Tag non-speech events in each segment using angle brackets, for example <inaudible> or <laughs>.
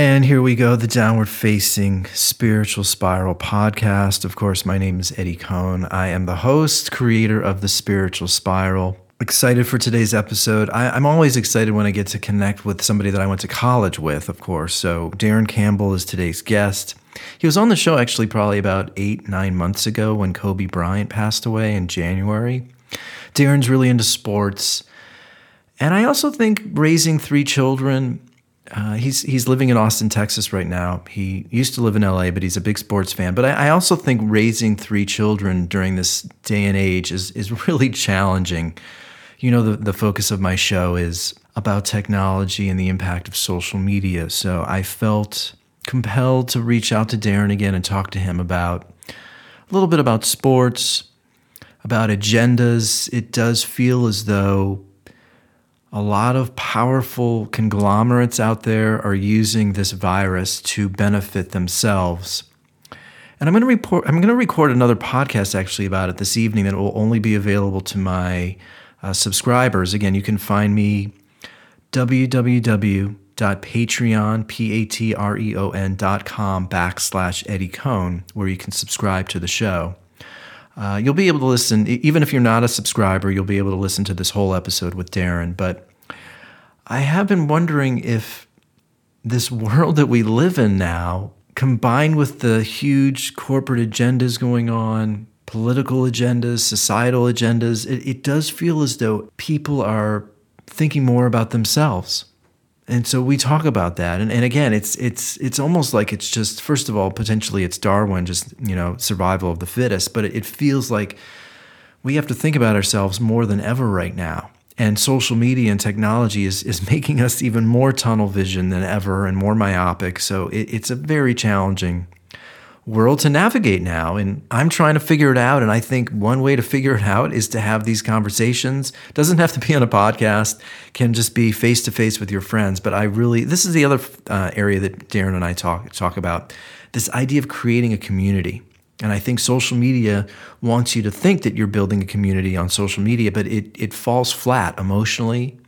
And here we go, the downward facing spiritual spiral podcast. Of course, my name is Eddie Cohn. I am the host, creator of the spiritual spiral. Excited for today's episode. I, am always excited when I get to connect with somebody that I went to college with, of course. So, Darin Campbell is today's guest. He was on the show actually probably about eight, nine months ago when Kobe Bryant passed away in January. Darin's really into sports. And I also think raising three children uh, he's he's living in Austin, Texas right now. He used to live in LA, but he's a big sports fan. But I, I, also think raising three children during this day and age is is <laughs> really challenging. You know, the the focus of my show is about technology and the impact of social media. So I felt compelled to reach out to Darin again and talk to him about a little bit about sports, about agendas. It does feel as though a lot of powerful conglomerates out there are using this virus to benefit themselves. And I'm going to report I'm going to record another podcast actually about it this evening that will only be available to my uh, subscribers. Again, you can find me www.patreon, P-A-T-R-E-O-N dot com backslash Eddie Cohn, where you can subscribe to the show. Uh, you'll be able to listen, even if you're not a subscriber, you'll be able to listen to this whole episode with Darin. But I have been wondering if this world that we live in now, combined with the huge corporate agendas going on, political agendas, societal agendas, it, it does feel as though people are thinking more about themselves and so we talk about that. And, and again it's it's it's almost like it's just first of all potentially it's darwin just you know survival of the fittest but it, feels like we have to think about ourselves more than ever right now. And social media and technology is, is <laughs> making us even more tunnel vision than ever and more myopic. So it, it's a very challenging world to navigate now. And I'm trying to figure it out. And I think one way to figure it out is to have these conversations. Doesn't have to be on a podcast, can just be face to face with your friends. But I really, this is the other uh, area that Darin and I talk, talk about this idea of creating a community. And I think social media wants you to think that you're building a community on social media, but it, it falls flat emotionally.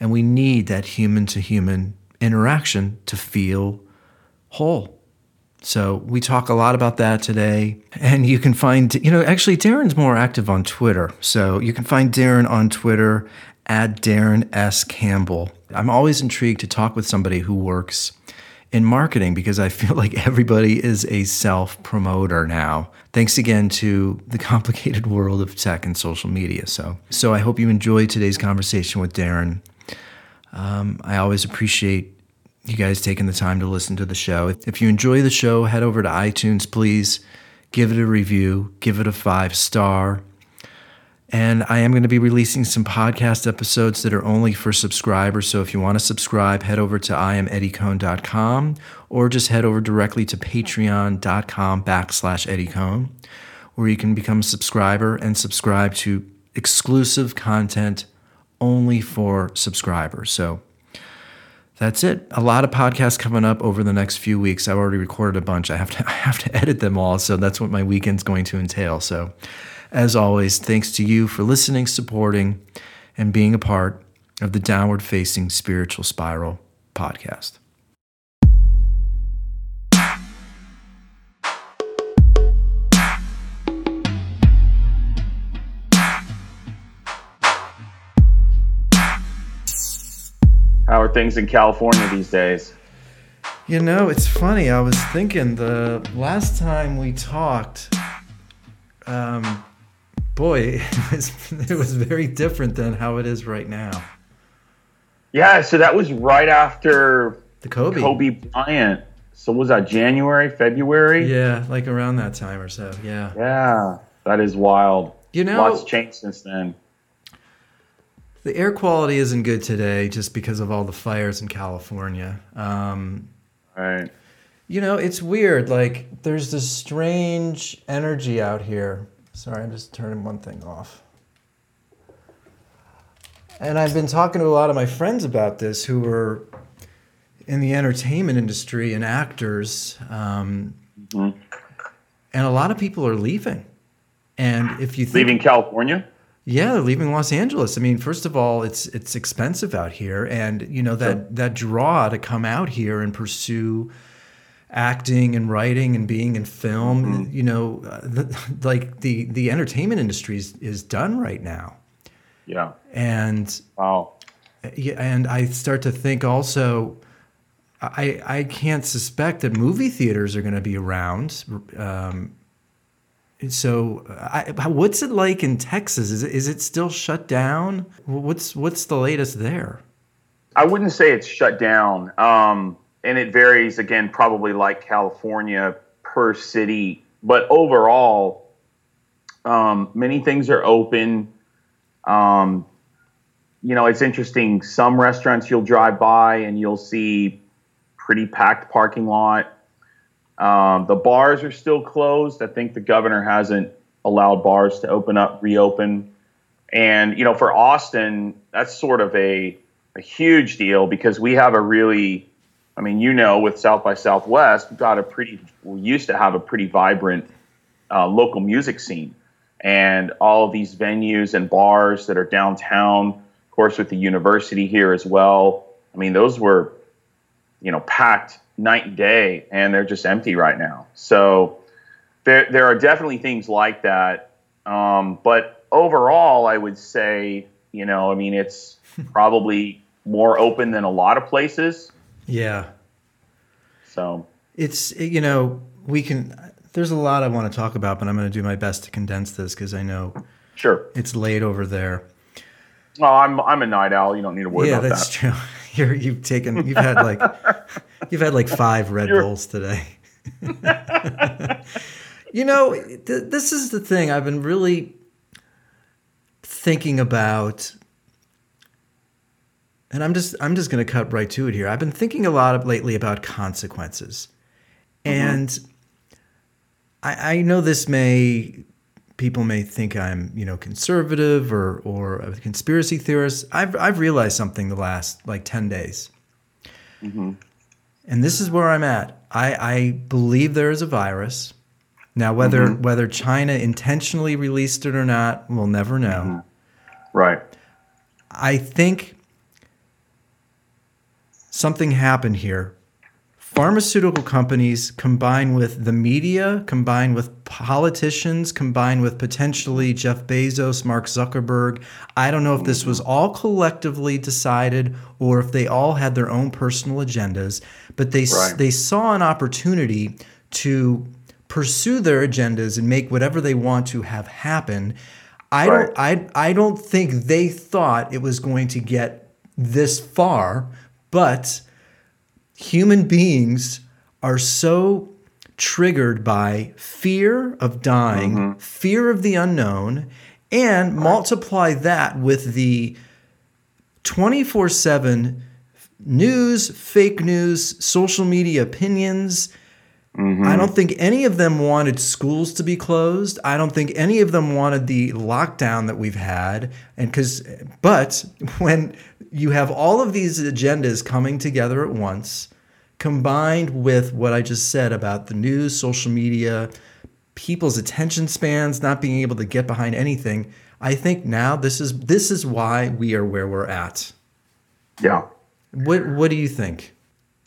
And we need that human to human interaction to feel whole. So we talk a lot about that today. And you can find, you know, actually, Darin's more active on Twitter. So you can find Darin on Twitter at Darin S. Campbell. I'm always intrigued to talk with somebody who works in marketing because I feel <laughs> like everybody is a self promoter now. Thanks again to the <laughs> complicated world of tech and social media. So, so I hope you enjoyed today's conversation with Darin. Um, I always appreciate you guys taking the time to listen to the show. If you enjoy the show, head over to iTunes, please give it a review, give it a five star. And I am going to be releasing some podcast episodes that are only for subscribers. So if you want to subscribe, head over to iameddiecohn.com or just head over directly to patreon.com backslash eddiecohn, where you can become a subscriber and subscribe to exclusive content only for subscribers. So that's it. A lot of podcasts coming up over the next few weeks. I've already recorded a bunch. I have to <laughs> I have to edit them all, so that's what my weekend's going to entail. So, as always, thanks to you for listening, supporting, and being a part of the Downward Facing Spiritual Spiral podcast. How are things in California these days? You know, it's funny. I was thinking the last time we talked, um, boy, <laughs> it was, it was very different than how it is right now. Yeah, so that was right after the Kobe Kobe Bryant. So was that January, February? Yeah, like around that time or so. Yeah. Yeah, that is wild. You know, lots changed since then. The air quality isn't good today just because of all the fires in California. Um, right. You know, it's weird. Like, there's this strange energy out here. Sorry, I'm just turning one thing off. And I've been talking to a lot of my friends about this who are in the entertainment industry and actors. Um, mm-hmm. And a lot of people are leaving. And if you think, leaving California, Yeah, they're leaving Los Angeles. I mean, first of all, it's it's expensive out here, and you know that Sure. that draw to come out here and pursue acting and writing and being in film. Mm-hmm. You know, the, like the the entertainment industry is, is done right now, Yeah. and Wow. yeah, and I start to think also. I, I can't suspect that movie theaters are going to be around. Um, so, I, what's it like in Texas? Is it, is it still shut down? What's what's the latest there? I wouldn't say it's shut down. Um, and it varies again, probably like California per city. But overall, um, many things are open. Um, you know, it's interesting. Some restaurants you'll drive by and you'll see pretty packed parking lot. Um, the bars are still closed. I think the governor hasn't allowed bars to open up, reopen. And, you know, for Austin, that's sort of a, a huge deal because we have a really, I mean, you know, with South by Southwest, we've got a pretty, we used to have a pretty vibrant uh, local music scene. And all of these venues and bars that are downtown, of course, with the university here as well. I mean, those were, you know, packed night and day, and they're just empty right now. So there, there are definitely things like that. Um, but overall, I would say, you know, I mean, it's <laughs> probably more open than a lot of places. Yeah, So it's you know we can. There's a lot I want to talk about, but I'm going to do my best to condense this because I know sure. it's late over there. Oh, I'm I'm a night owl. You don't need to worry yeah, about that's that. true. <laughs> You're, you've taken, you've had like, <laughs> you've had like five Red You're- Bulls today. <laughs> you know, th- this is the thing I've been really thinking about, and I'm just, I'm just going to cut right to it here. I've been thinking a lot of, lately about consequences, mm-hmm. and I, I know this may people may think I'm, you know, conservative or or a conspiracy theorist. I've I've realized something the last like ten days, mm-hmm. and this is where I'm at. I I believe there is a virus. Now, whether mm-hmm. whether China intentionally released it or not, we'll never know. Mm-hmm. Right. I think something happened here. Pharmaceutical companies combined with the media, combined with politicians, combined with potentially Jeff Bezos, Mark Zuckerberg. I don't know if this was all collectively decided or if they all had their own personal agendas, but they Right. they saw an opportunity to pursue their agendas and make whatever they want to have happen. I Right. don't I I don't think they thought it was going to get this far, but human beings are so triggered by fear of dying, mm-hmm. fear of the unknown, and multiply that with the 24 7 news, fake news, social media opinions. I mm-hmm. don't think any of them wanted schools to be closed. I don't think any of them wanted the lockdown that we've had. And because, but <laughs> when you have all of these agendas coming together at once, combined with what I just said about the news, social media, people's attention spans not being able to get behind anything, I think now this is this is why we are where we're at. Yeah. What what do you think?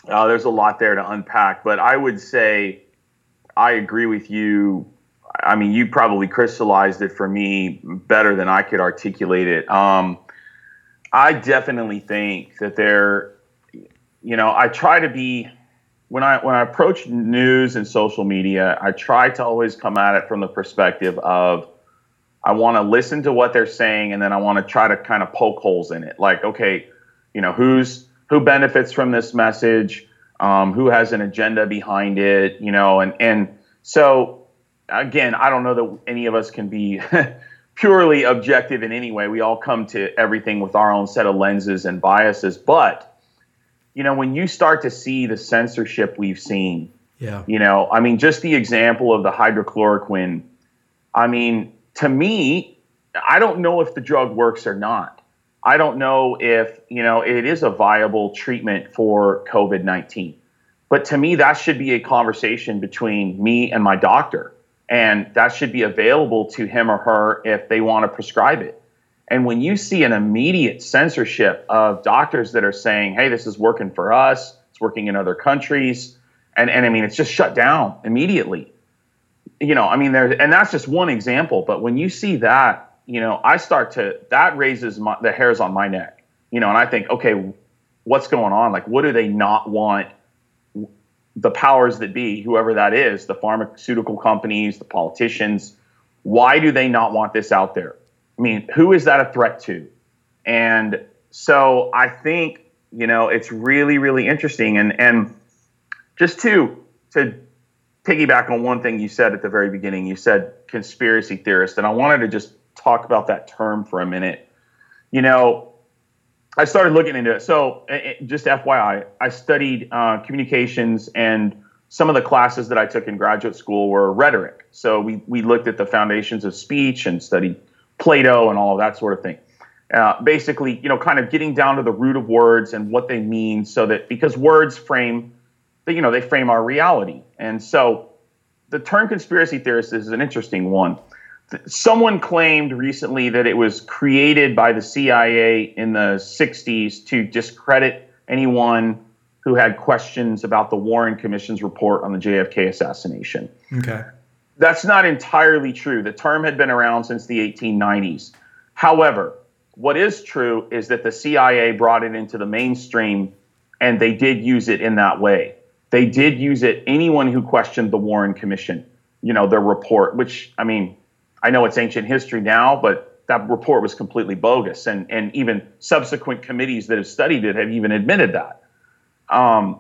Uh, there's a lot there to unpack, but I would say I agree with you. I mean, you probably crystallized it for me better than I could articulate it. Um, I definitely think that there, you know, I try to be when I when I approach news and social media, I try to always come at it from the perspective of I want to listen to what they're saying, and then I want to try to kind of poke holes in it. Like, okay, you know, who's who benefits from this message, um, who has an agenda behind it, you know, and and so again, I don't know that any of us can be <laughs> purely objective in any way. We all come to everything with our own set of lenses and biases, but you know, when you start to see the censorship we've seen, Yeah. you know, I mean, just the example of the hydrochloroquine. I mean, to me, I don't know if the drug works or not. I don't know if, you know, it is a viable treatment for COVID 19. But to me, that should be a conversation between me and my doctor. And that should be available to him or her if they want to prescribe it. And when you see an immediate censorship of doctors that are saying, hey, this is working for us, it's working in other countries, and, and I mean, it's just shut down immediately. You know, I mean, there, and that's just one example. But when you see that, you know, I start to, that raises my, the hairs on my neck, you know, and I think, okay, what's going on? Like, what do they not want the powers that be, whoever that is, the pharmaceutical companies, the politicians, why do they not want this out there? I mean, who is that a threat to? And so I think, you know, it's really, really interesting. And and just to to piggyback on one thing you said at the very beginning, you said conspiracy theorist, and I wanted to just talk about that term for a minute. You know, I started looking into it. So, just FYI, I studied uh, communications, and some of the classes that I took in graduate school were rhetoric. So, we, we looked at the foundations of speech and studied Plato and all of that sort of thing. Uh, basically, you know, kind of getting down to the root of words and what they mean, so that because words frame, you know, they frame our reality. And so, the term conspiracy theorist is an interesting one someone claimed recently that it was created by the CIA in the 60s to discredit anyone who had questions about the Warren Commission's report on the JFK assassination. Okay. That's not entirely true. The term had been around since the 1890s. However, what is true is that the CIA brought it into the mainstream and they did use it in that way. They did use it anyone who questioned the Warren Commission, you know, their report, which I mean, I know it's ancient history now, but that report was completely bogus. And, and even subsequent committees that have studied it have even admitted that. Um,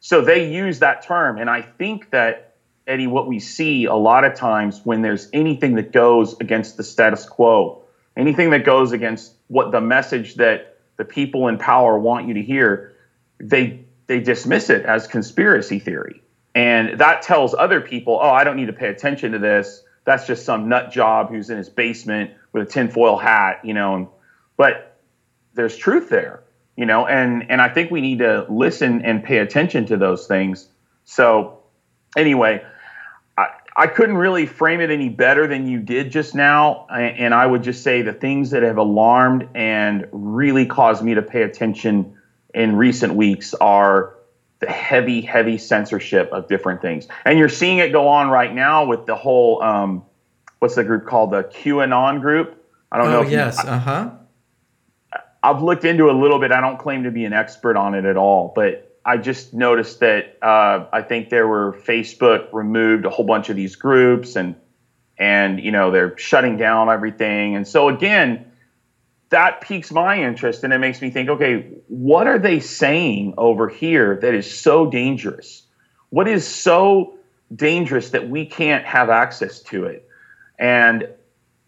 so they use that term. And I think that, Eddie, what we see a lot of times when there's anything that goes against the status quo, anything that goes against what the message that the people in power want you to hear, they they dismiss it as conspiracy theory. And that tells other people, oh, I don't need to pay attention to this that's just some nut job who's in his basement with a tinfoil hat, you know. But there's truth there, you know, and and I think we need to listen and pay attention to those things. So anyway, I, I couldn't really frame it any better than you did just now, and I would just say the things that have alarmed and really caused me to pay attention in recent weeks are the heavy, heavy censorship of different things. And you're seeing it go on right now with the whole, um, what's the group called? The QAnon group. I don't oh, know. If yes. Uh huh. I've looked into a little bit. I don't claim to be an expert on it at all, but I just noticed that uh, I think there were Facebook removed a whole bunch of these groups and and you know they're shutting down everything. And so again, that piques my interest and it makes me think okay what are they saying over here that is so dangerous? What is so dangerous that we can't have access to it? And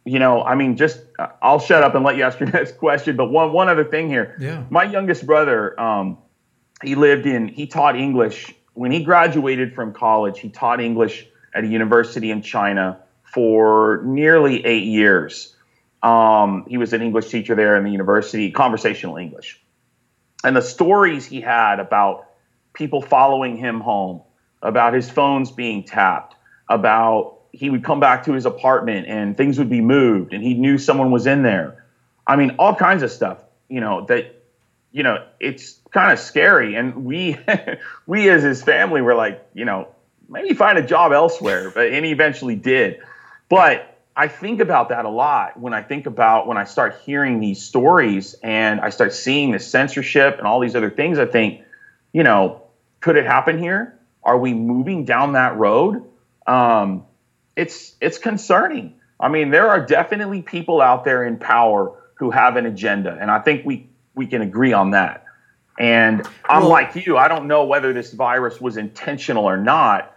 you know i mean just i'll shut up and let you ask your <laughs> next question but one one other thing here. Yeah. My youngest brother um, he lived in he taught english. When he graduated from college he taught english at a university in china for nearly eight years um, he was an English teacher there in the university, conversational English. And the stories he had about people following him home, about his phones being tapped, about he would come back to his apartment and things would be moved and he knew someone was in there. I mean, all kinds of stuff, you know, that, you know, it's kind of scary. And we, <laughs> we as his family were like, you know, maybe find a job elsewhere, but, and he eventually did. But I think about that a lot when I think about when I start hearing these stories and I start seeing the censorship and all these other things. I think, you know, could it happen here? Are we moving down that road? Um, it's it's concerning. I mean, there are definitely people out there in power who have an agenda, and I think we we can agree on that. And I'm well, like you, I don't know whether this virus was intentional or not,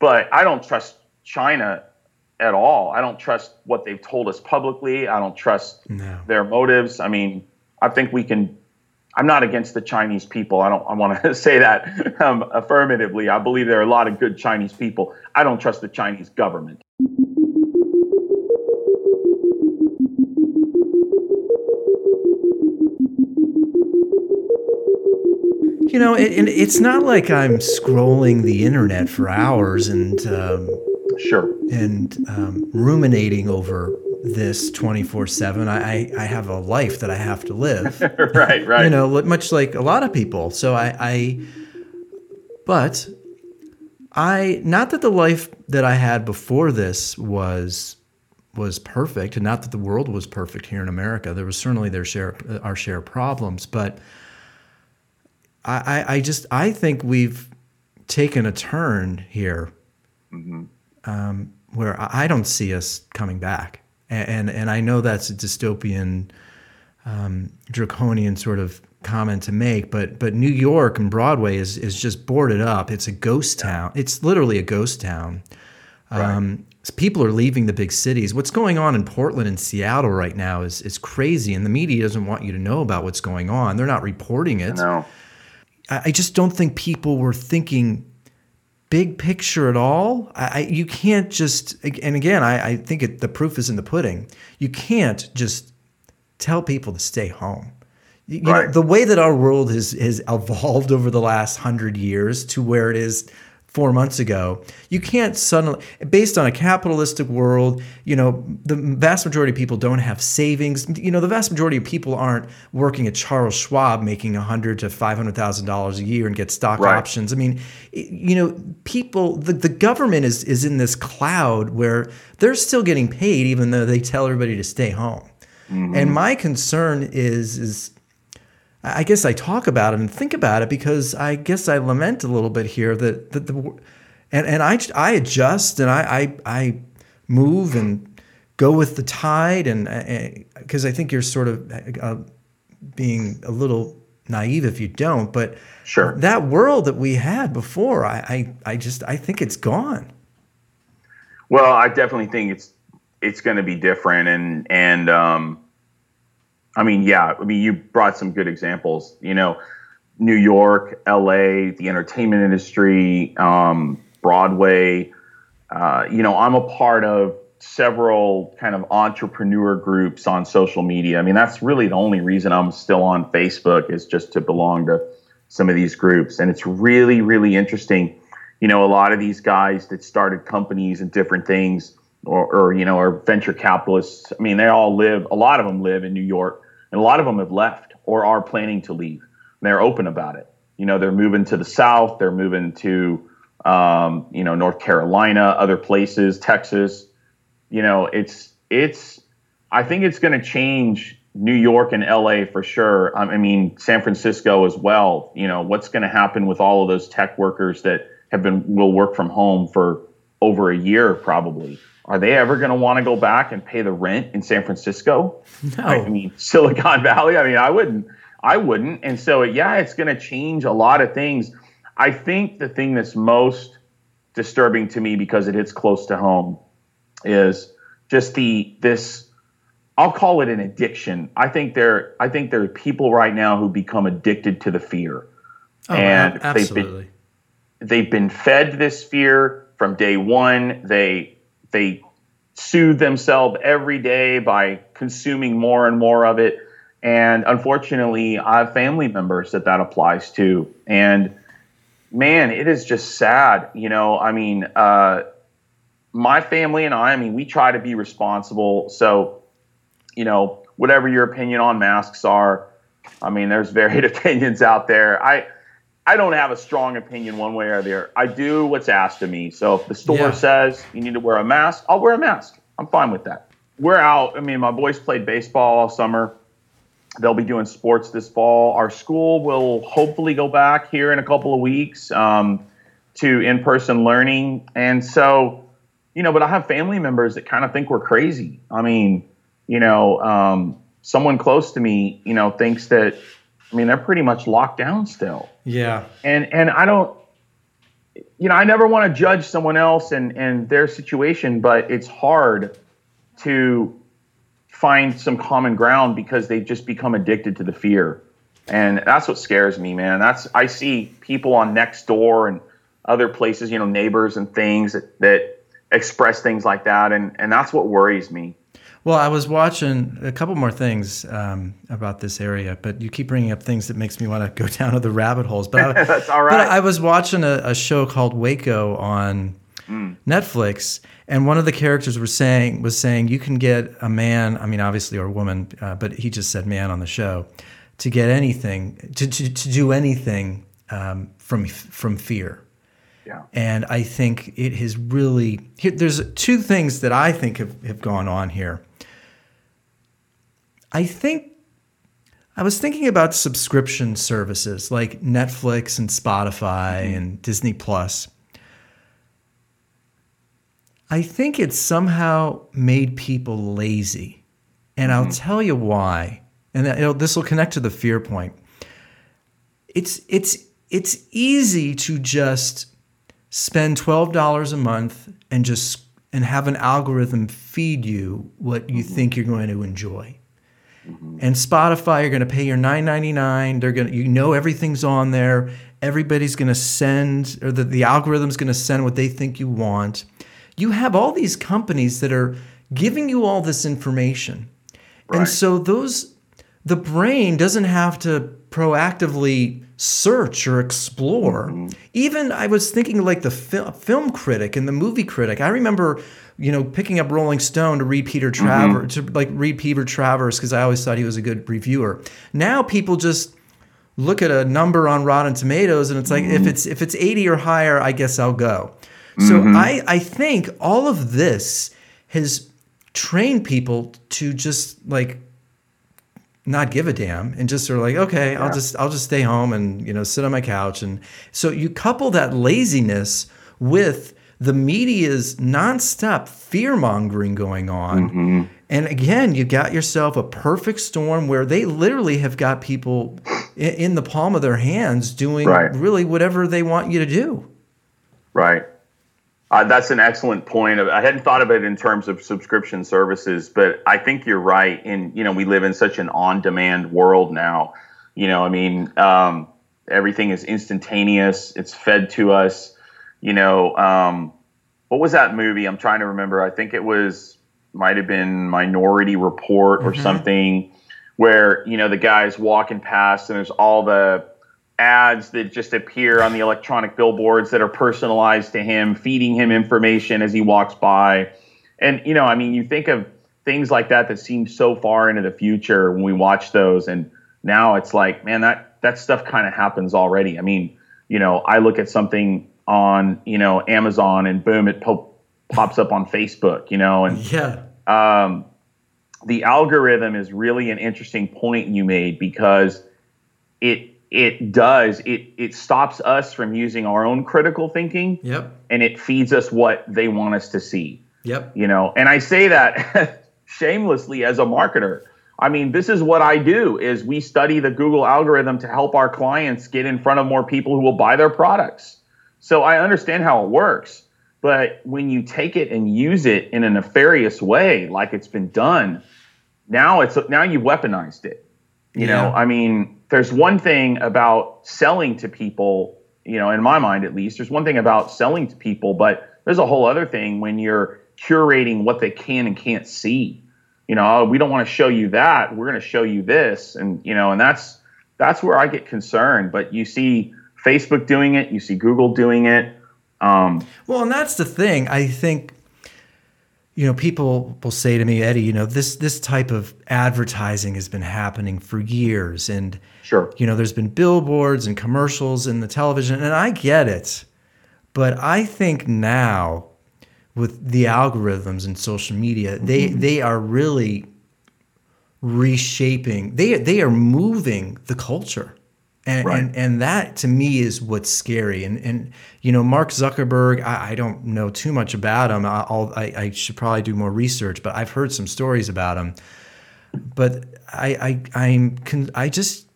but I don't trust China at all. I don't trust what they've told us publicly. I don't trust no. their motives. I mean, I think we can. I'm not against the Chinese people. I don't. I want to <laughs> say that um, affirmatively. I believe there are a lot of good Chinese people. I don't trust the Chinese government. You know, it, it's not like I'm scrolling the internet for hours and um, Sure. And um, ruminating over this 24 7 I, I have a life that i have to live. <laughs> Right right. You know much like a lot of people. So i i but i not that the life that i had before this was was perfect and not that the world was perfect here in america. There was certainly their share our share of problems but i i, I just i think we've taken a turn here. Mm-hmm. Um, where I don't see us coming back and and, and I know that's a dystopian, um, draconian sort of comment to make, but but New York and Broadway is is just boarded up. It's a ghost town. It's literally a ghost town. Um, people are leaving the big cities. What's going on in Portland and Seattle right now is is crazy, and the media doesn't want you to know about what's going on. They're not reporting it. No. I, I just don't think people were thinking big picture at all. I, you can't just, and again, I, I think it, the proof is in the pudding. You can't just tell people to stay home. You right. know, the way that our world has, has evolved over the last hundred years to where it is four months ago. You can't suddenly, based on a capitalistic world, you know, the vast majority of people don't have savings. You know, the vast majority of people aren't working at Charles Schwab making a hundred to five hundred thousand dollars a year and get stock right. options. I mean, you know, people, the, the government is is in this cloud where they're still getting paid even though they tell everybody to stay home. Mm-hmm. And my concern is is I guess I talk about it and think about it because I guess I lament a little bit here that, that the and, and I, I adjust and I, I, I move and go with the tide and because I think you're sort of uh, being a little naive if you don't but sure. that world that we had before I, I, I just I think it's gone. Well I definitely think it's it's going to be different and and um I mean, yeah, I mean, you brought some good examples. You know, New York, LA, the entertainment industry, um, Broadway. Uh, you know, I'm a part of several kind of entrepreneur groups on social media. I mean, that's really the only reason I'm still on Facebook is just to belong to some of these groups. And it's really, really interesting. You know, a lot of these guys that started companies and different things, or, or you know, are venture capitalists. I mean, they all live. A lot of them live in New York and a lot of them have left or are planning to leave. And they're open about it. You know, they're moving to the south, they're moving to um, you know North Carolina, other places, Texas. You know, it's it's. I think it's going to change New York and LA for sure. I mean, San Francisco as well. You know, what's going to happen with all of those tech workers that have been will work from home for over a year probably are they ever going to want to go back and pay the rent in San Francisco? No. I mean, <laughs> Silicon Valley. I mean, I wouldn't. I wouldn't. And so, yeah, it's going to change a lot of things. I think the thing that's most disturbing to me because it hits close to home is just the this. I'll call it an addiction. I think there. I think there are people right now who become addicted to the fear, oh, and absolutely. They've been, they've been fed this fear from day one. They they soothe themselves every day by consuming more and more of it. And unfortunately, I have family members that that applies to. And man, it is just sad. You know, I mean, uh, my family and I, I mean, we try to be responsible. So, you know, whatever your opinion on masks are, I mean, there's <laughs> varied opinions out there. I, I don't have a strong opinion one way or the other. I do what's asked of me. So if the store yeah. says you need to wear a mask, I'll wear a mask. I'm fine with that. We're out. I mean, my boys played baseball all summer. They'll be doing sports this fall. Our school will hopefully go back here in a couple of weeks um, to in person learning. And so, you know, but I have family members that kind of think we're crazy. I mean, you know, um, someone close to me, you know, thinks that I mean, they're pretty much locked down still. Yeah. And and I don't you know, I never want to judge someone else and and their situation, but it's hard to find some common ground because they just become addicted to the fear. And that's what scares me, man. That's I see people on Nextdoor and other places, you know, neighbors and things that, that express things like that and and that's what worries me. Well, I was watching a couple more things um, about this area, but you keep bringing up things that makes me want to go <laughs> down to the rabbit holes. But I, <laughs> that's all right. But I was watching a, a show called Waco on Netflix, and one of the characters was saying was saying you can get a man, I mean obviously or a woman, uh, but he just said man on the show, to get anything to to, to do anything um, from from fear. Yeah. And I think it has really here, there's two things that I think have, have gone on here. I think I was thinking about subscription services like Netflix and Spotify mm-hmm. and Disney Plus. I think it's somehow made people lazy. And I'll mm-hmm. tell you why. And that- it'll- this will connect to the fear point. It's it's it's easy to just spend $12 a month and just and have an algorithm feed you what you mm-hmm. think you're going to enjoy. Mm-hmm. And Spotify, you're going to pay your $9.99. They're going to, you know, everything's on there. Everybody's going to send, or the, the algorithm's going to send what they think you want. You have all these companies that are giving you all this information. And so those, the brain doesn't have to proactively search or explore. Mm-hmm. Even I was thinking like the fil- film critic and the movie critic. I remember, you know, picking up Rolling Stone to read Peter Travers, mm-hmm. to like read Peter Travers because I always thought he was a good reviewer. Now people just look at a number on Rotten Tomatoes and it's like if mm-hmm. it's if it's 80 or higher, I guess I'll go. So I I think all of this has trained people to just like not give a damn and just sort of like okay i'll just i'll just stay home and you know sit on my couch. And so you couple that laziness with the media's nonstop fear mongering going on. Mm-hmm. And again you got yourself a perfect storm where they literally have got people in the palm of their hands doing Right. really whatever they want you to do. Right. Uh, that's an excellent point. I hadn't thought of it in terms of subscription services, but I think you're right. And you know, we live in such an on-demand world now. You know, I mean, um, everything is instantaneous. It's fed to us. You know, um, what was that movie? I'm trying to remember. I think it was might have been Minority Report or something, where you know the guy's walking past and there's all the ads that just appear on the electronic billboards that are personalized to him, feeding him information as he walks by. And, you know, I mean, you think of things like that that seem so far into the future when we watch those. And now it's like, man, that, that stuff kind of happens already. I mean, you know, I look at something on, you know, Amazon and boom, it po- pops up on Facebook, you know, and <laughs> yeah um, the algorithm is really an interesting point you made because it it does it it stops us from using our own critical thinking yep. and it feeds us what they want us to see. Yep. You know and i say that <laughs> shamelessly as a marketer. I mean this is what i do is we study the google algorithm to help our clients get in front of more people who will buy their products. So i understand how it works but when you take it and use it in a nefarious way like it's been done now it's now you've weaponized it you know i mean there's one thing about selling to people you know in my mind at least there's one thing about selling to people but there's a whole other thing when you're curating what they can and can't see you know oh, we don't want to show you that we're going to show you this and you know and that's that's where i get concerned but you see facebook doing it you see google doing it um, Well, and that's the thing. I think, you know, people will say to me, Eddie, you know, this this type of advertising has been happening for years, and sure you know, there's been billboards and commercials in the television, and I get it, but I think now with the algorithms and social media, they mm-hmm. they are really reshaping. They they are moving the culture. And, Right. and and that to me is what's scary. And and you know Mark Zuckerberg, I, I don't know too much about him. I, I I should probably do more research, but I've heard some stories about him. But I I I'm I just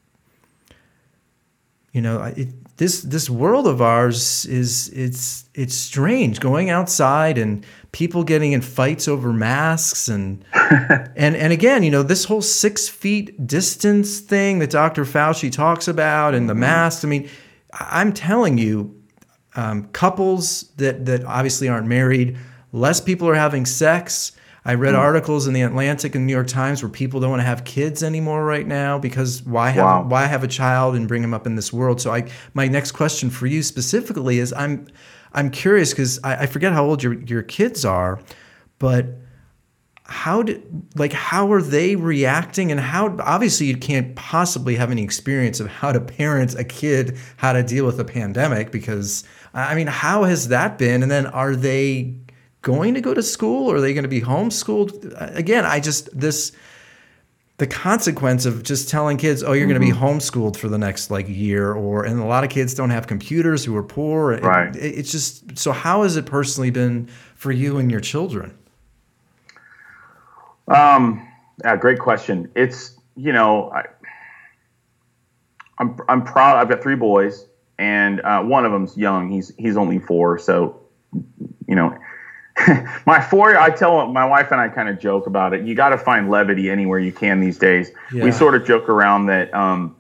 you know I- it, this this world of ours is it's it's strange going outside and people getting in fights over masks and <laughs> and and again you know this whole six feet distance thing that Dr. Fauci talks about and the masks I mean I'm telling you um, couples that that obviously aren't married less people are having sex I read hmm. articles in the Atlantic and New York Times where people don't want to have kids anymore right now because why have Wow. why have a child and bring him up in this world? So I my next question for you specifically is I'm I'm curious because I, I forget how old your your kids are, but how did like how are they reacting and how obviously you can't possibly have any experience of how to parent a kid how to deal with a pandemic because i mean how has that been and then are they going to go to school or are they going to be homeschooled again i just this the consequence of just telling kids oh you're mm-hmm. going to be homeschooled for the next like year or and a lot of kids don't have computers who are poor right. It, it's just so how has it personally been for you and your children um, yeah, great question. It's you know, I, I'm I'm proud. I've got three boys, and uh, one of them's young. He's he's only four, so you know. <laughs> my four, I tell my wife and I kind of joke about it. You got to find levity anywhere you can these days. Yeah. We sort of joke around that um,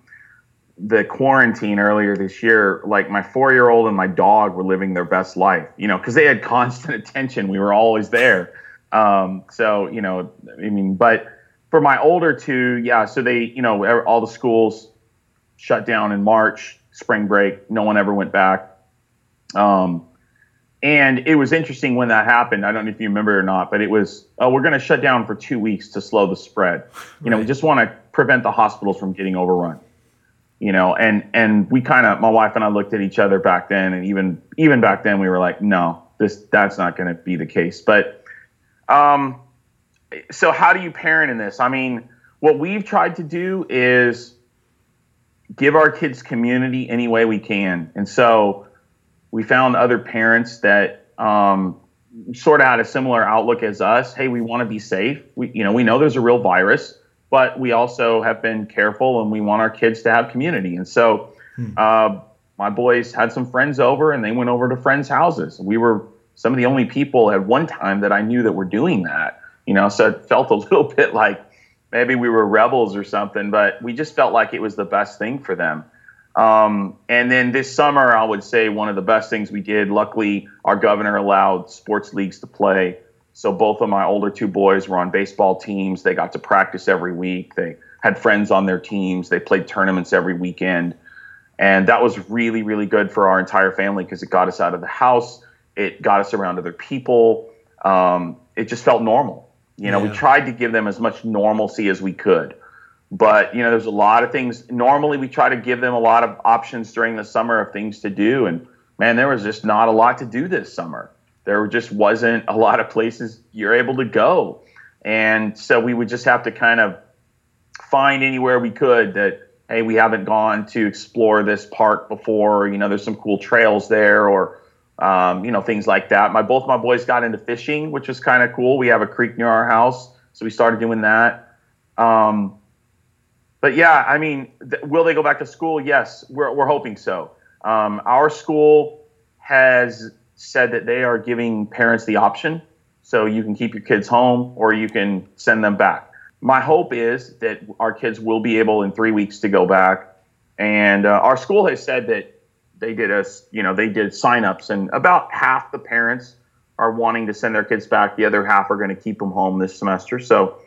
the quarantine earlier this year, like my four year old and my dog were living their best life, you know, because they had <laughs> constant attention. We were always there. Um, so you know, I mean, but for my older two, yeah. So they, you know, all the schools shut down in March, spring break. No one ever went back. Um, and it was interesting when that happened. I don't know if you remember or not, but it was, oh, we're going to shut down for two weeks to slow the spread. You right. know, we just want to prevent the hospitals from getting overrun. You know, and and we kind of, my wife and I looked at each other back then, and even even back then, we were like, no, this that's not going to be the case. But um, so how do you parent in this? I mean, what we've tried to do is give our kids community any way we can, and so we found other parents that um, sort of had a similar outlook as us. Hey, we want to be safe. We, you know, we know there's a real virus, but we also have been careful, and we want our kids to have community. And so, hmm. uh, my boys had some friends over, and they went over to friends' houses. We were some of the only people at one time that I knew that were doing that. You know, so it felt a <laughs> little bit like maybe we were rebels or something, but we just felt like it was the best thing for them. Um, and then this summer, I would say one of the best things we did. Luckily, our governor allowed sports leagues to play. So both of my older two boys were on baseball teams. They got to practice every week. They had friends on their teams. They played tournaments every weekend. And that was really, really good for our entire family because it got us out of the house it got us around other people. Um, it just felt normal. You know, yeah. we tried to give them as much normalcy as we could. But, you know, there's a lot of things. Normally, we try to give them a lot of options during the summer of things to do. And man, there was just not a lot to do this summer. There just wasn't a lot of places you're able to go. And so we would just have to kind of find anywhere we could that, hey, we haven't gone to explore this park before. You know, there's some cool trails there or, um, you know, things like that. My both my boys got into fishing, which was kind of cool. We have a creek near our house, so we started doing that. Um, but yeah, I mean, th- will they go back to school? Yes, we're we're hoping so. Um, our school has said that they are giving parents the option, so you can keep your kids home or you can send them back. My hope is that our kids will be able in three weeks to go back, and uh, our school has said that they did us, you know, they did signups, and about half the parents are wanting to send their kids back. The other half are going to keep them home this semester. So,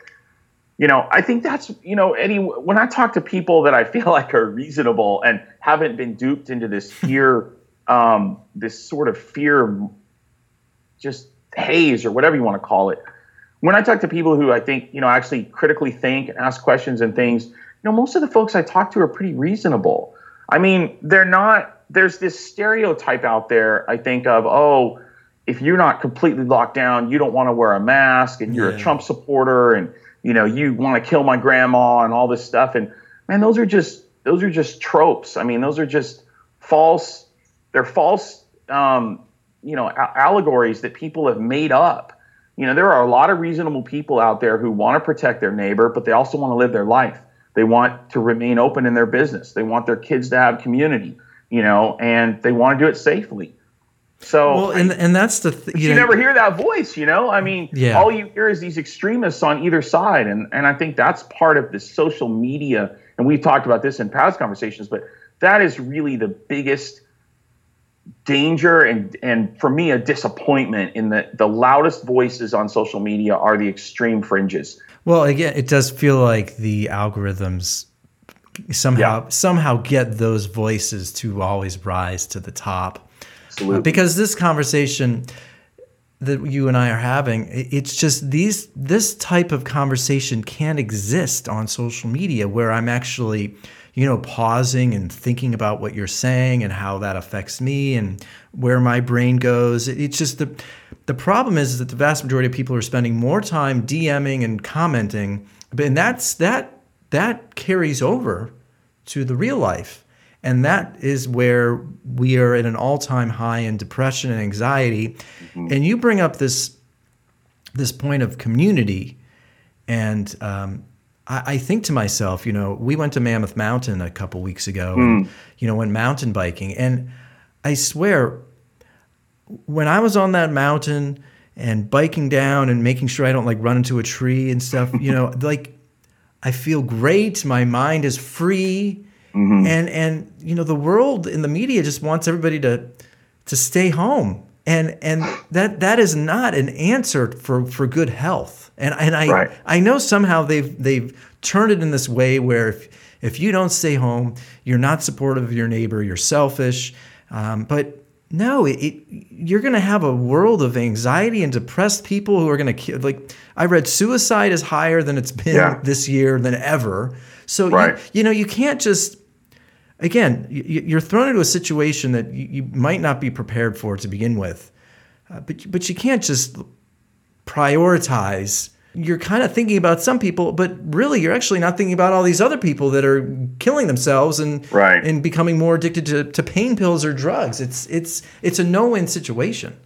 you know, I think that's, you know, Eddie, when I talk to people that I feel <laughs> like are reasonable and haven't been duped into this <laughs> fear, um, this sort of fear, just haze or whatever you want to call it. When I talk to people who I think, you know, actually critically think and ask questions and things, you know, most of the folks I talk to are pretty reasonable. I mean, they're not there's this stereotype out there, I think, of, oh, if you're not completely locked down, you don't want to wear a mask and you're yeah. a Trump supporter and, you know, you want to kill my grandma and all this stuff. And man, those are just, those are just tropes. I mean, those are just false, they're false, um, you know, a- allegories that people have made up. You know, there are a lot of reasonable people out there who want to protect their neighbor, but they also want to live their life. They want to remain open in their business. They want their kids to have community you know, and they want to do it safely. So, well, and and that's the th- you, know, never hear that voice, you know. I mm, mean, yeah. all you hear is these extremists on either side, and and I think that's part of the social media. And we've talked about this in past conversations, but that is really the biggest danger and and for me a disappointment in that the loudest voices on social media are the extreme fringes. Well, again, it does feel like the algorithms somehow yeah. somehow get those voices to always rise to the top. Absolutely. because this conversation that you and I are having, it's just these this type of conversation can't exist on social media where I'm actually, you know, pausing and thinking about what you're saying and how that affects me and where my brain goes. It's just the the problem is that the vast majority of people are spending more time DMing and commenting, and that's that that carries over to the real life. And that is where we are at an all time high in depression and anxiety. And you bring up this this point of community. And um, I, I think to myself, you know, we went to Mammoth Mountain a couple weeks ago and, you know, went mountain biking. And I swear, when I was on that mountain and biking down and making sure I don't like run into a tree and stuff, you know, <laughs> like I feel great. My mind is free. And and you know, the world in the media just wants everybody to to stay home. And and that that is not an answer for, for good health. And and I Right. I know somehow they've they've turned it in this way where if if you don't stay home, you're not supportive of your neighbor, you're selfish. Um, but no, it, it, you're going to have a world of anxiety and depressed people who are going to like. I read suicide is higher than it's been Yeah. this year than ever. So Right. you, you know you can't just. Again, you're thrown into a situation that you, you might not be prepared for to begin with, uh, but but you can't just prioritize. You're kind of thinking about some people, but really you're actually not thinking about all these other people that are killing themselves and Right. and becoming more addicted to, to pain pills or drugs. It's it's it's a no-win situation.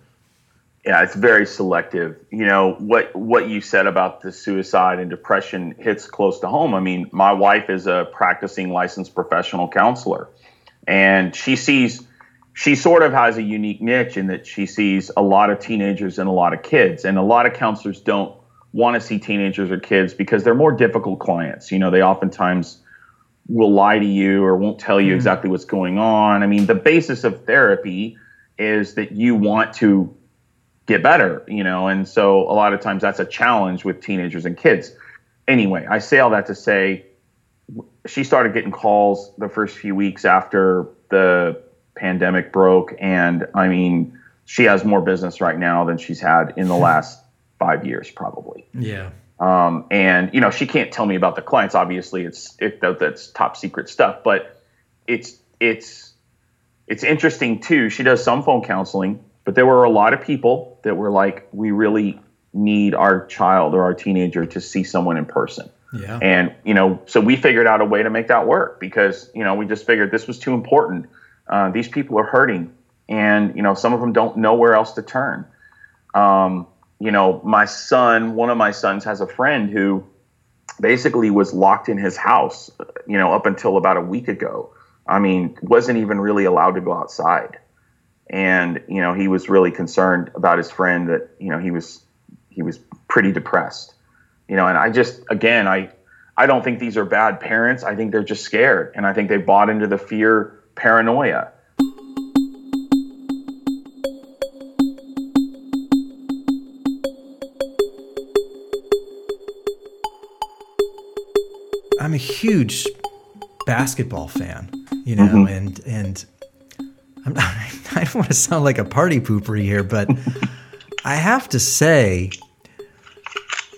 Yeah, it's very selective. You know what what you said about the suicide and depression hits close to home. I mean, my wife is a practicing licensed professional counselor, and she sees she sort of has a unique niche in that she sees a lot of teenagers and a lot of kids, and a lot of counselors don't want to see teenagers or kids because they're more difficult clients. You know, they oftentimes will lie to you or won't tell you mm-hmm. exactly what's going on. I mean, the basis of therapy is that you want to get better, you know, and so a lot of times that's a challenge with teenagers and kids. Anyway, I say all that to say she started getting calls the first few weeks after the pandemic broke and I mean, she has more business right now than she's had in the last 5 years probably. Yeah. Um, and you know, she can't tell me about the clients. Obviously, it's it, that- that's top secret stuff. But it's it's it's interesting too. She does some phone counseling, but there were a lot of people that were like, "We really need our child or our teenager to see someone in person." Yeah. And you know, so we figured out a way to make that work because you know we just figured this was too important. Uh, these people are hurting, and you know, some of them don't know where else to turn. Um, you know, my son, one of my sons has a friend who basically was locked in his house, you know, up until about a week ago. I mean, wasn't even really allowed to go outside. And, you know, he was really concerned about his friend that, you know, he was he was pretty depressed. You know, and I just again, I I don't think these are bad parents. I think they're just scared and I think they bought into the fear paranoia. I'm a huge basketball fan, you know, mm-hmm. and and I'm not, <laughs> I don't want to sound like a party pooper here, but <laughs> I have to say,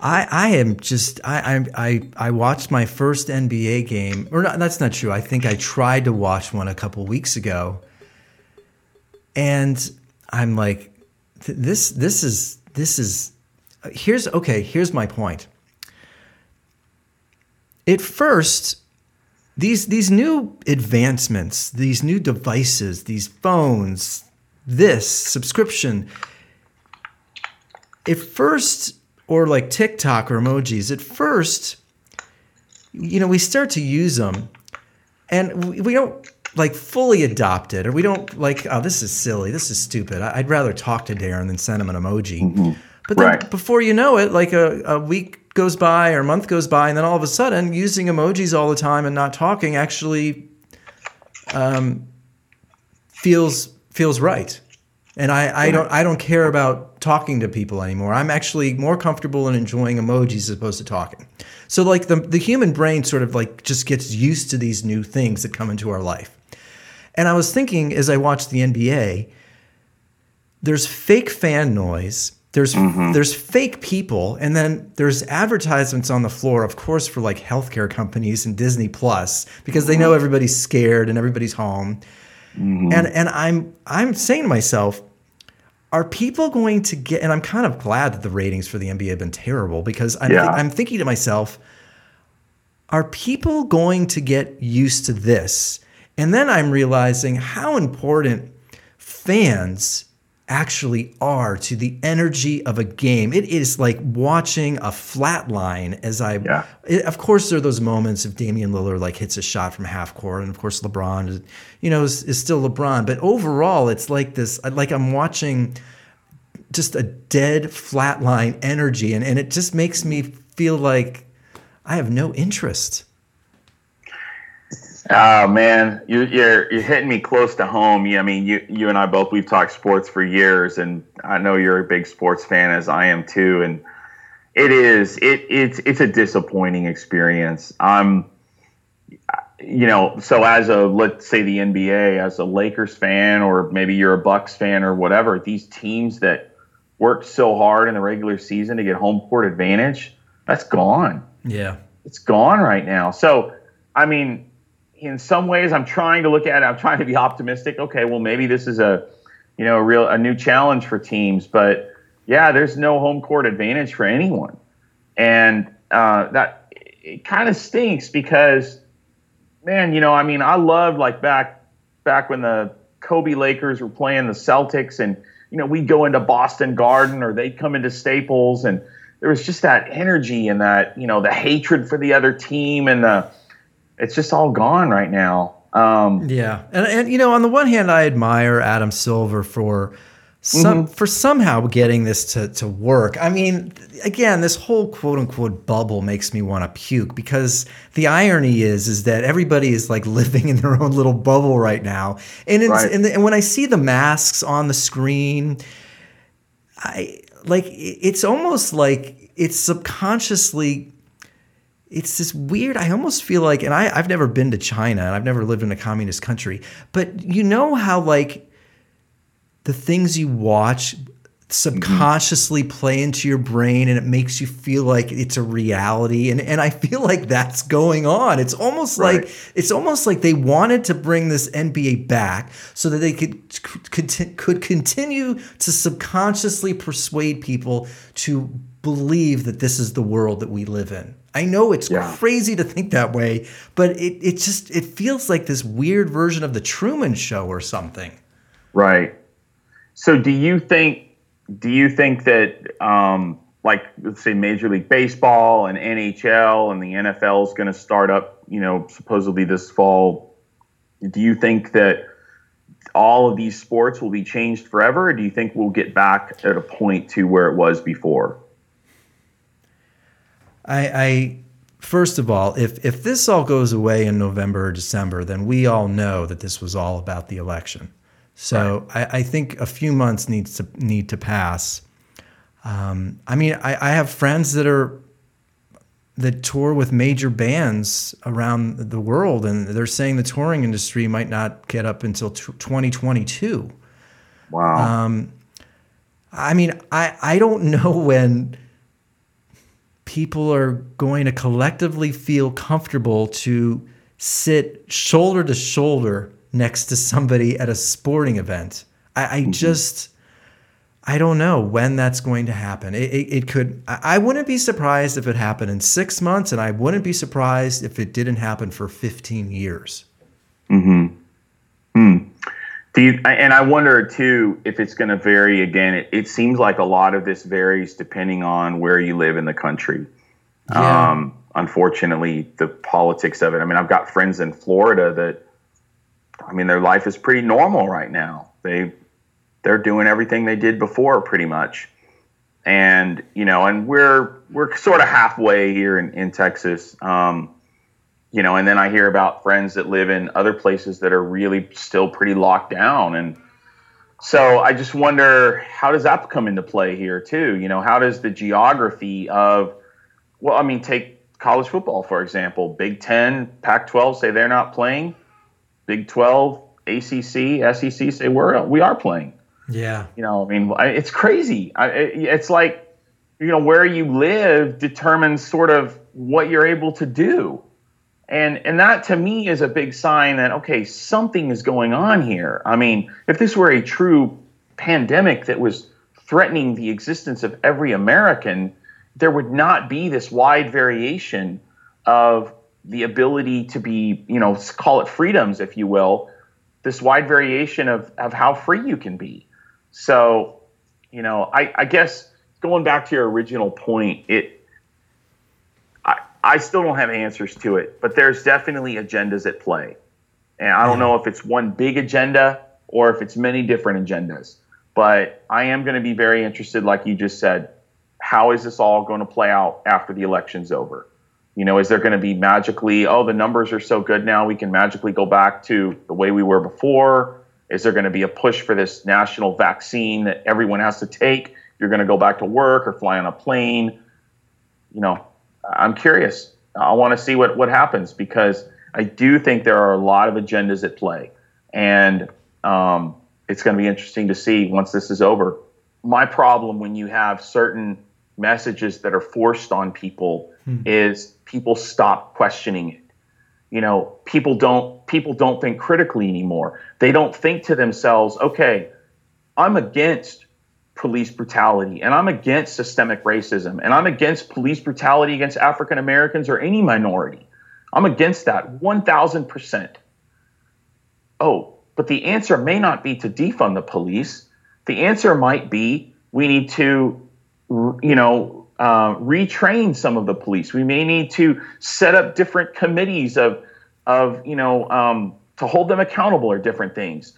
I I am just I I I, I watched my first NBA game, or not, that's not true. I think I tried to watch one a couple weeks ago, and I'm like, this this is this is here's okay. Here's my point at first these these new advancements these new devices these phones this subscription at first or like tiktok or emojis at first you know we start to use them and we, we don't like fully adopt it or we don't like oh this is silly this is stupid I- i'd rather talk to Darin than send him an emoji mm-hmm. but then Right. before you know it like a, a week goes by or a month goes by and then all of a sudden using emojis all the time and not talking actually um, feels feels right and I, I don't I don't care about talking to people anymore. I'm actually more comfortable in enjoying emojis as opposed to talking. So like the the human brain sort of like just gets used to these new things that come into our life. And I was thinking as I watched the NBA, there's fake fan noise. There's mm-hmm. there's fake people, and then there's advertisements on the floor, of course, for like healthcare companies and Disney Plus because they know everybody's scared and everybody's home. Mm-hmm. And and I'm I'm saying to myself, are people going to get? And I'm kind of glad that the ratings for the NBA have been terrible because I'm, yeah. th- I'm thinking to myself, are people going to get used to this? And then I'm realizing how important fans actually are to the energy of a game. It is like watching a flat line as I yeah. It, of course there are those moments if Damian Lillard like hits a shot from half court and of course LeBron is, you know is, is still LeBron, but overall it's like this like I'm watching just a dead flat line energy and, and it just makes me feel like I have no interest. Oh man, you're, you're you're hitting me close to home. I mean, you you and I both we've talked sports for years, and I know you're a big sports fan as I am too. And it is it it's it's a disappointing experience. I'm, you know, so as a let's say the NBA, as a Lakers fan, or maybe you're a Bucks fan or whatever, these teams that worked so hard in the regular season to get home court advantage, that's gone. Yeah, it's gone right now. So I mean in some ways I'm trying to look at it. I'm trying to be optimistic. Okay, well maybe this is a you know a real a new challenge for teams, but yeah, there's no home court advantage for anyone, and uh, that it kind of stinks because man, you know, I mean, I loved like back back when the Kobe Lakers were playing the Celtics, and you know we'd go into Boston Garden or they'd come into Staples, and there was just that energy and that you know the hatred for the other team and the it's just all gone right now. Um, yeah, and and you know, on the one hand, I admire Adam Silver for some mm-hmm. for somehow getting this to to work. I mean, again, this whole quote unquote bubble makes me want to puke because the irony is is that everybody is like <laughs> living in their own little bubble right now, and right. and, the, and when I see the masks on the screen, I like it's almost like it's subconsciously it's this weird i almost feel like and I, i've never been to china and i've never lived in a communist country but you know how like the things you watch subconsciously mm-hmm. play into your brain and it makes you feel like it's a reality and and I feel like that's going on. It's almost right. like it's almost like they wanted to bring this NBA back so that they could could, could continue to subconsciously persuade people to believe that this is the world that we live in I know it's yeah. crazy to think that way, but it, it just it feels like this weird version of the Truman Show or something. Right. So do you think do you think that um, like let's say Major League Baseball and NHL and the NFL is going to start up, you know, supposedly this fall? Do you think that all of these sports will be changed forever, or do you think we'll get back at a point to where it was before? I, I first of all, if if this all goes away in November or December, then we all know that this was all about the election. So right. I, I, think a few months needs to need to pass. Um, I mean, I, I, have friends that are that tour with major bands around the world, and they're saying the touring industry might not get up until t- 2022. Wow. Um, I mean, I I don't <laughs> know when people are going to collectively feel comfortable to sit shoulder to shoulder next to somebody at a sporting event. I, I mm-hmm. just, I don't know when that's going to happen. It, it, it could, I, I wouldn't be surprised if it happened in six months, and I wouldn't be surprised if it didn't happen for 15 years. Hmm. Hmm. Do you, and I wonder too if it's going to vary again. It, it, seems like a lot of this varies depending on where you live in the country. Yeah. Um, unfortunately, the politics of it. I mean, I've got friends in Florida that, I mean, their life is pretty normal right now. They they're doing everything they did before, pretty much. And you know, and we're we're sort of halfway here in in Texas. Um, you know, and then I hear about friends that live in other places that are really still pretty locked down. And so I just wonder how does that come into play here too? You know, how does the geography of, well, I mean, take college football, for example, Big 10, Pac 12 say they're not playing, Big 12, ACC, SEC say we're, we are playing. Yeah. You know, I mean, it's crazy. It's like, you know, where you live determines sort of what you're able to do. And, and that to me is a big sign that, okay, something is going on here. I mean, if this were a true pandemic that was threatening the existence of every American, there would not be this wide variation of the ability to be, you know, call it freedoms, if you will, this wide variation of, of how free you can be. So, you know, I, I guess going back to your original point, it I, still don't have answers to it, but there's definitely agendas at play. And I don't know if it's one big agenda or if it's many different agendas. But I am going to be very interested, like you just said, how is this all going to play out after the election's over? You know, is there going to be magically, oh, the numbers are so good now, we can magically go back to the way we were before? Is there going to be a push for this national vaccine that everyone has to take? You're going to go back to work or fly on a plane. You know, I'm curious. I want to see what, what happens because I do think there are a lot of agendas at play. And um, it's going to be interesting to see once this is over. My problem when you have certain messages that are forced on people hmm. is people stop questioning it you know people don't people don't think critically anymore they don't think to themselves okay i'm against police brutality. And i'm against systemic racism. And i'm against police brutality against african americans or any minority. I'm against that 1000% oh but the answer may not be to defund the police. The answer might be we need to you know uh, retrain some of the police. We may need to set up different committees of, of you know, um, to hold them accountable or different things.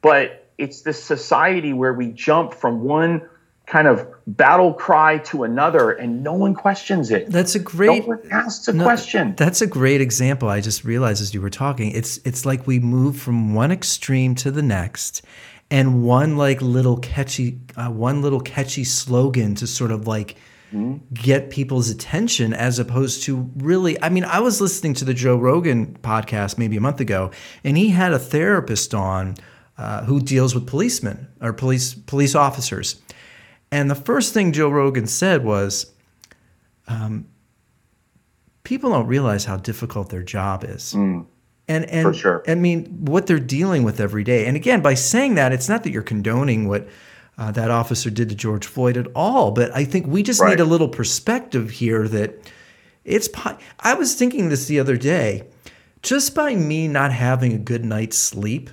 But it's this society where we jump from one kind of battle cry to another and no one questions it. That's a great no one asks a no, question. That's a great example. I just realized as you were talking, it's it's like we move from one extreme to the next and one like little catchy uh, one little catchy slogan to sort of like mm-hmm. get people's attention as opposed to really I mean I was listening to the Joe Rogan podcast maybe a month ago and he had a therapist on uh, who deals with policemen or police police officers and the first thing Joe Rogan said was um, people don't realize how difficult their job is. Mm. And and sure. I mean what they're dealing with every day. And again, by saying that, it's not that you're condoning what uh, that officer did to George Floyd at all. But I think we just right. need a little perspective here that it's. I was thinking this the other day. Just by me not having a good night's sleep,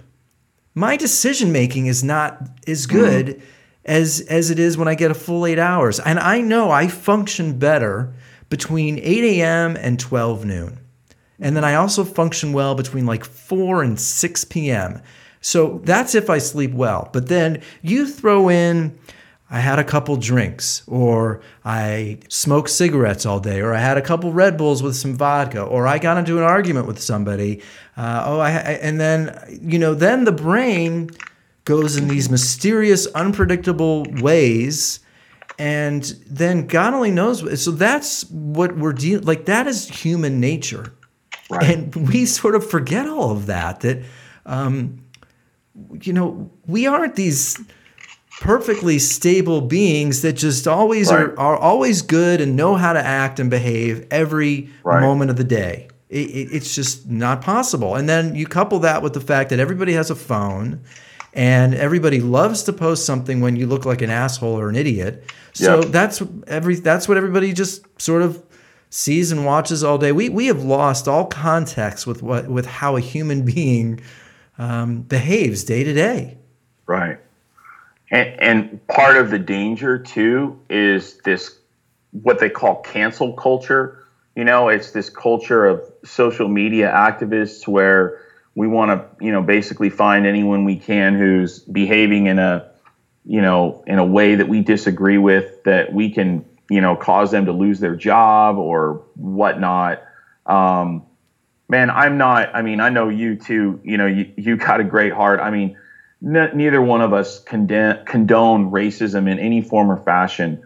my decision making is not as good mm. as as it is when I get a full eight hours. And I know I function better between 8 a.m. and 12 noon. And then I also function well between like 4 and 6 p.m. So that's if I sleep well. But then you throw in, I had a couple drinks, or I smoked cigarettes all day, or I had a couple Red Bulls with some vodka, or I got into an argument with somebody. Uh, oh, I, and then, you know, then the brain goes in these mysterious, unpredictable ways. And then God only knows. So that's what we're dealing. Like that is human nature, right. and we sort of forget all of that. That um, you know, we aren't these perfectly stable beings that just always right. are, are always good and know how to act and behave every right. moment of the day. It, it, it's just not possible. And then you couple that with the fact that everybody has a phone and everybody loves to post something when you look like an asshole or an idiot. So yeah. that's every that's what everybody just sort of sees and watches all day. We we have lost all context with what with how a human <laughs> being um, behaves day to day. Right. And, and part of the danger, too, is this what they call cancel culture. You know, it's this culture of social media activists where we want to, you know, basically find anyone we can who's behaving in a, you know, in a way that we disagree with, that we can, you know, cause them to lose their job or whatnot. Um, man, I'm not. I mean, I know you too. You know, you, you got a great heart. I mean, n- neither one of us condemn, condone racism in any form or fashion.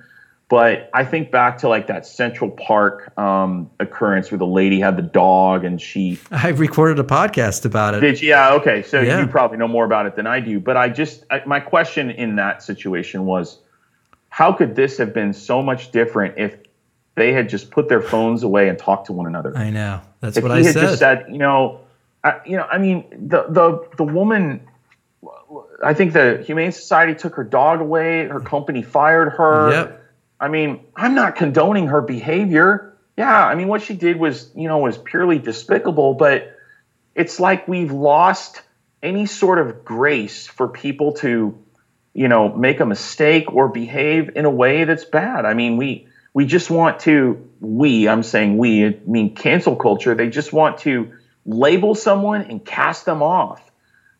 But I think back to like that Central Park um, occurrence where the lady had the dog and she. <laughs> I recorded a podcast about it. Did you? Yeah. Okay. So Yeah. you probably know more about it than I do. But I just I, my question in that situation was, how could this have been so much different if they had just put their phones away and talked to one another? I know. That's if what he I had said. just said, you know, I, you know, I mean, the the the woman. I think the Humane Society took her dog away. Her company fired her. Yep. I mean, I'm not condoning her behavior. Yeah, I mean, what she did was, you know, was purely despicable. But it's like we've lost any sort of grace for people to, you know, make a mistake or behave in a way that's bad. I mean, we we just want to we i'm saying we i mean cancel culture they just want to label someone and cast them off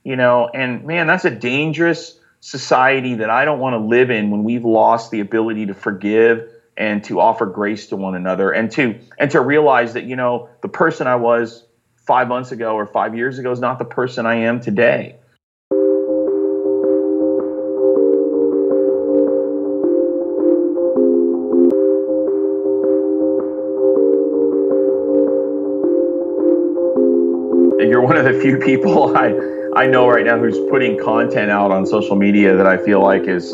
you know and man that's a dangerous society that i don't want to live in when we've lost the ability to forgive and to offer grace to one another and to and to realize that you know the person i was 5 months ago or 5 years ago is not the person i am today. You're one of the few people <laughs> I I know right now who's putting content out on social media that I feel like is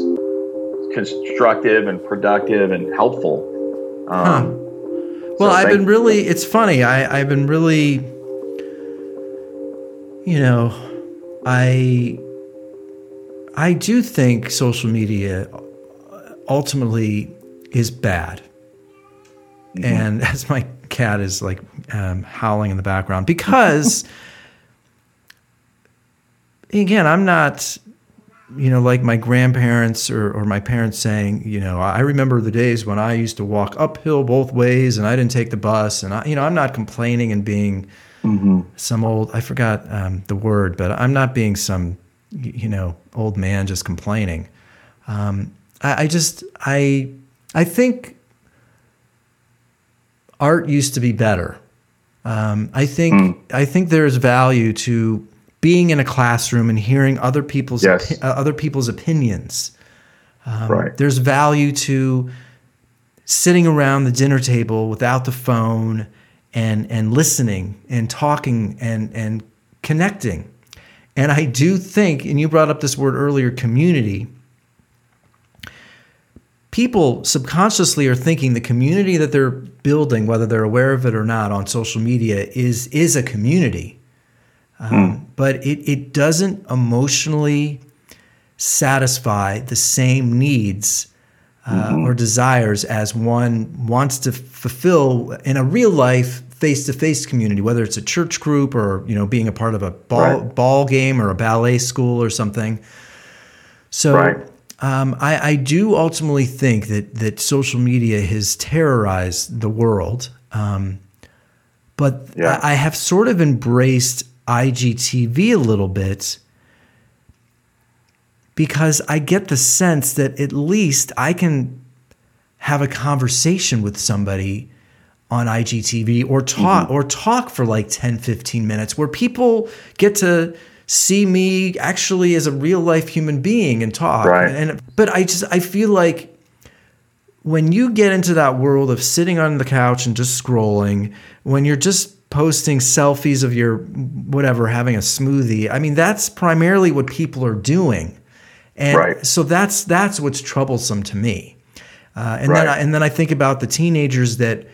constructive and productive and helpful. Um, Well, so I've been really, it's funny. I, I've been really, you know, I, I do think social media ultimately is bad. And <laughs> as my cat is like um, howling in the background, because <laughs> again, I'm not, you know, like my grandparents or, or my parents saying, you know, I remember the days when I used to walk uphill both ways and I didn't take the bus. And I, you know, I'm not complaining and being some old, I forgot um, the word, but I'm not being some, you know, old man just complaining. Um, I, I just, I, I think art used to be better. Um, I think I think there's value to being in a classroom and hearing other people's Yes. opi- uh, other people's opinions. right. There's value to sitting around the dinner table without the phone and and listening and talking and and connecting. And I do think, and you brought up this word earlier, community. People subconsciously are thinking the community that they're building, whether they're aware of it or not, on social media is is a community. Um, But it it doesn't emotionally satisfy the same needs uh, or desires as one wants to fulfill in a real life face-to-face community whether it's a church group or you know being a part of a ball Right. ball game or a ballet school or something so Right. um, I, I do ultimately think that that social media has terrorized the world um, but Yeah. I, I have sort of embraced IGTV a little bit because I get the sense that at least I can have a conversation with somebody on IGTV or talk mm-hmm. or talk for like 10 15 minutes where people get to see me actually as a real life human being and talk Right. and but I just I feel like when you get into that world of sitting on the couch and just scrolling, when you're just posting selfies of your whatever, having a smoothie, I mean, that's primarily what people are doing. And Right. so that's that's what's troublesome to me. Uh, and then I, and then I think about the teenagers that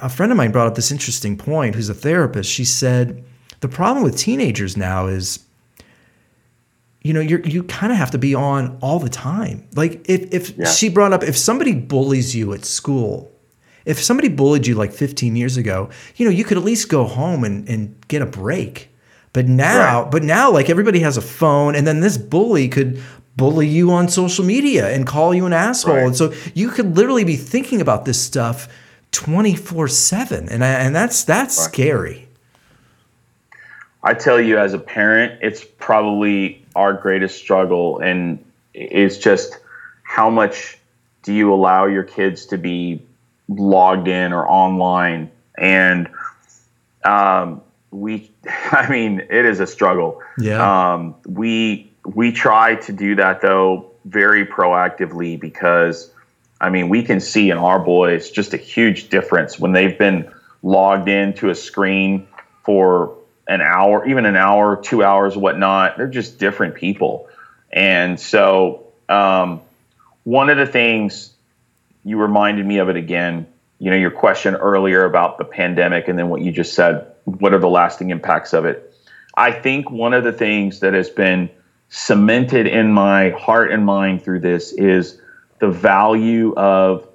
a friend of mine brought up this interesting point who's a therapist. She said the problem with teenagers now is you know, you're you kind of have to be on all the time. Like if if Yeah. she brought up if somebody bullies you at school, if somebody bullied you like 15 years ago, you know, you could at least go home and, and get a break. But now, Right. but now like everybody has a phone and then this bully could bully you on social media and call you an asshole. Right. And so you could literally be thinking about this stuff 24/7 and I, and that's that's Right. scary. I tell you, as a parent, it's probably our greatest struggle, and it's just how much do you allow your kids to be logged in or online? And um, we, <laughs> I mean, it is a struggle. Yeah. Um, we we try to do that though very proactively because I mean, we can see in our boys just a huge difference when they've been logged into a screen for an hour, even an hour, two hours, whatnot. They're just different people. And so, um, one of the things you reminded me of it again, you know, your question earlier about the pandemic and then what you just said, what are the lasting impacts of it? I think one of the things that has been cemented in my heart and mind through this is the value of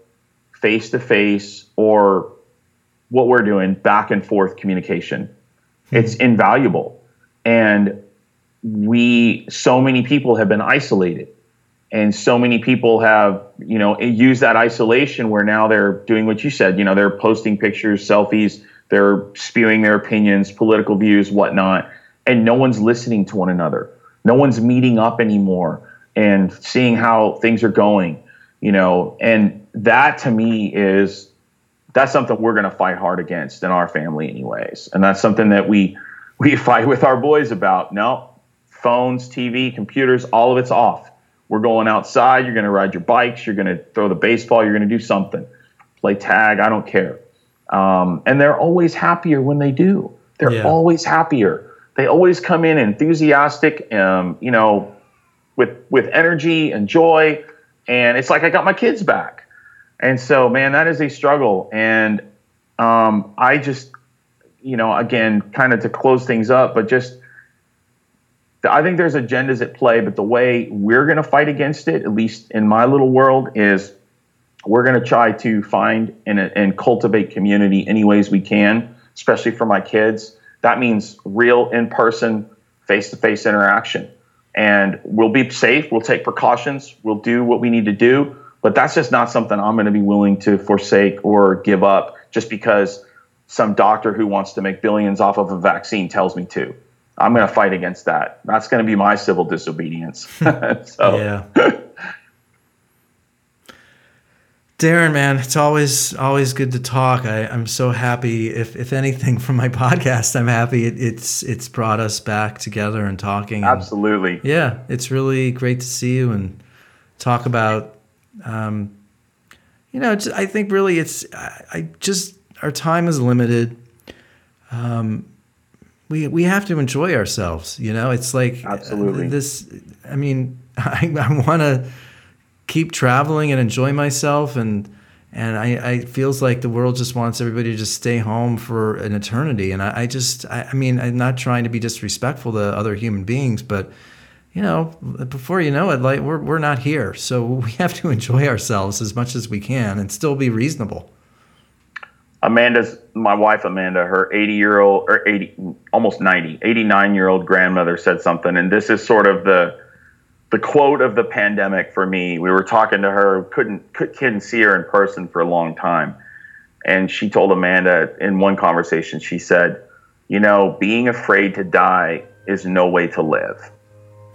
face to face or what we're doing back and forth communication. Mm-hmm. It's invaluable. And we, so many people have been isolated. And so many people have, you know, used that isolation where now they're doing what you said, you know, they're posting pictures, selfies, they're spewing their opinions, political views, whatnot, and no one's listening to one another. No one's meeting up anymore and seeing how things are going, you know, and that to me is that's something we're going to fight hard against in our family anyways. And that's something that we we <laughs> fight with our boys about. No, phones, TV, computers, all of it's off. We're going outside, you're going to ride your bikes, you're going to throw the baseball, you're going to do something. Play tag, I don't care. Um, and they're always happier when they do. They're yeah. always happier they always come in enthusiastic, um, you know, with with energy and joy, and it's like I got my kids back. And so, man, that is a struggle. And um, I just, you know, again, kind of to close things up, but just I think there's agendas at play, but the way we're going to fight against it, at least in my little world, is we're going to try to find and, and cultivate community any ways we can, especially for my kids. That means real in person, face to face interaction. And we'll be safe, we'll take precautions, we'll do what we need to do. But that's just not something I'm going to be willing to forsake or give up just because some doctor who wants to make billions off of a vaccine tells me to. I'm going to fight against that. That's going to be my civil disobedience. <laughs> <laughs> so. Yeah. <laughs> Darin, man, it's always always good to talk. I, am so happy. If if anything from my podcast, I'm happy it, it's it's brought us back together and talking. Absolutely. And yeah, it's really great to see you and talk about. Um, you know, I think really it's I, I just our time is limited. Um, we we have to enjoy ourselves. You know, it's like uh, absolutely this. I mean, <laughs> I, I want to keep traveling and enjoy myself and and I, I feels like the world just wants everybody to just stay home for an eternity and I, I just I, I, mean I'm not trying to be disrespectful to other human beings but you know before you know it like we're, we're not here so <laughs> we have to enjoy ourselves as much as we can and still be reasonable Amanda's my wife Amanda her 80 year old or 80 almost 90 89 year old grandmother said something and this is sort of the the quote of the pandemic for me. We were talking to her, couldn't couldn't see her in person for a long time, and she told Amanda in one conversation, she said, "You know, being afraid to die is no way to live."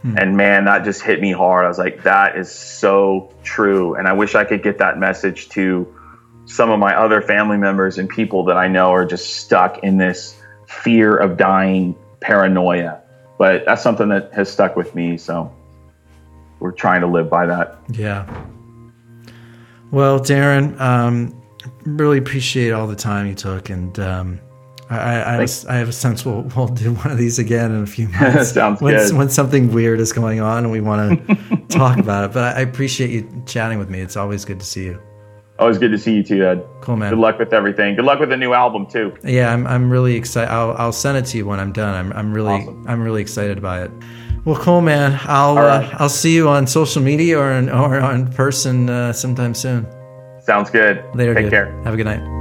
Hmm. And man, that just hit me hard. I was like, that is so true. And I wish I could get that message to some of my other family members and people that I know are just stuck in this fear of dying paranoia. But that's something that has stuck with me. So we're trying to live by that. Yeah. Well, Darin, um, really appreciate all the time you took, and um, I, I, I, have a sense we'll, we'll do one of these again in a few <laughs> months. Sounds when, good. When something weird is going on and we want to <laughs> talk about it. But I appreciate you chatting with me. It's always good to see you. Always good to see you too, Ed. Cool, man. Good luck with everything. Good luck with the new album too. Yeah, I'm, I'm really excited. I'll, I'll send it to you when I'm done. I'm, I'm really, awesome. I'm really excited by it. Well, cool, man. I'll right. uh, I'll see you on social media or in, or on person uh, sometime soon. Sounds good. Later. Take dude. care. Have a good night.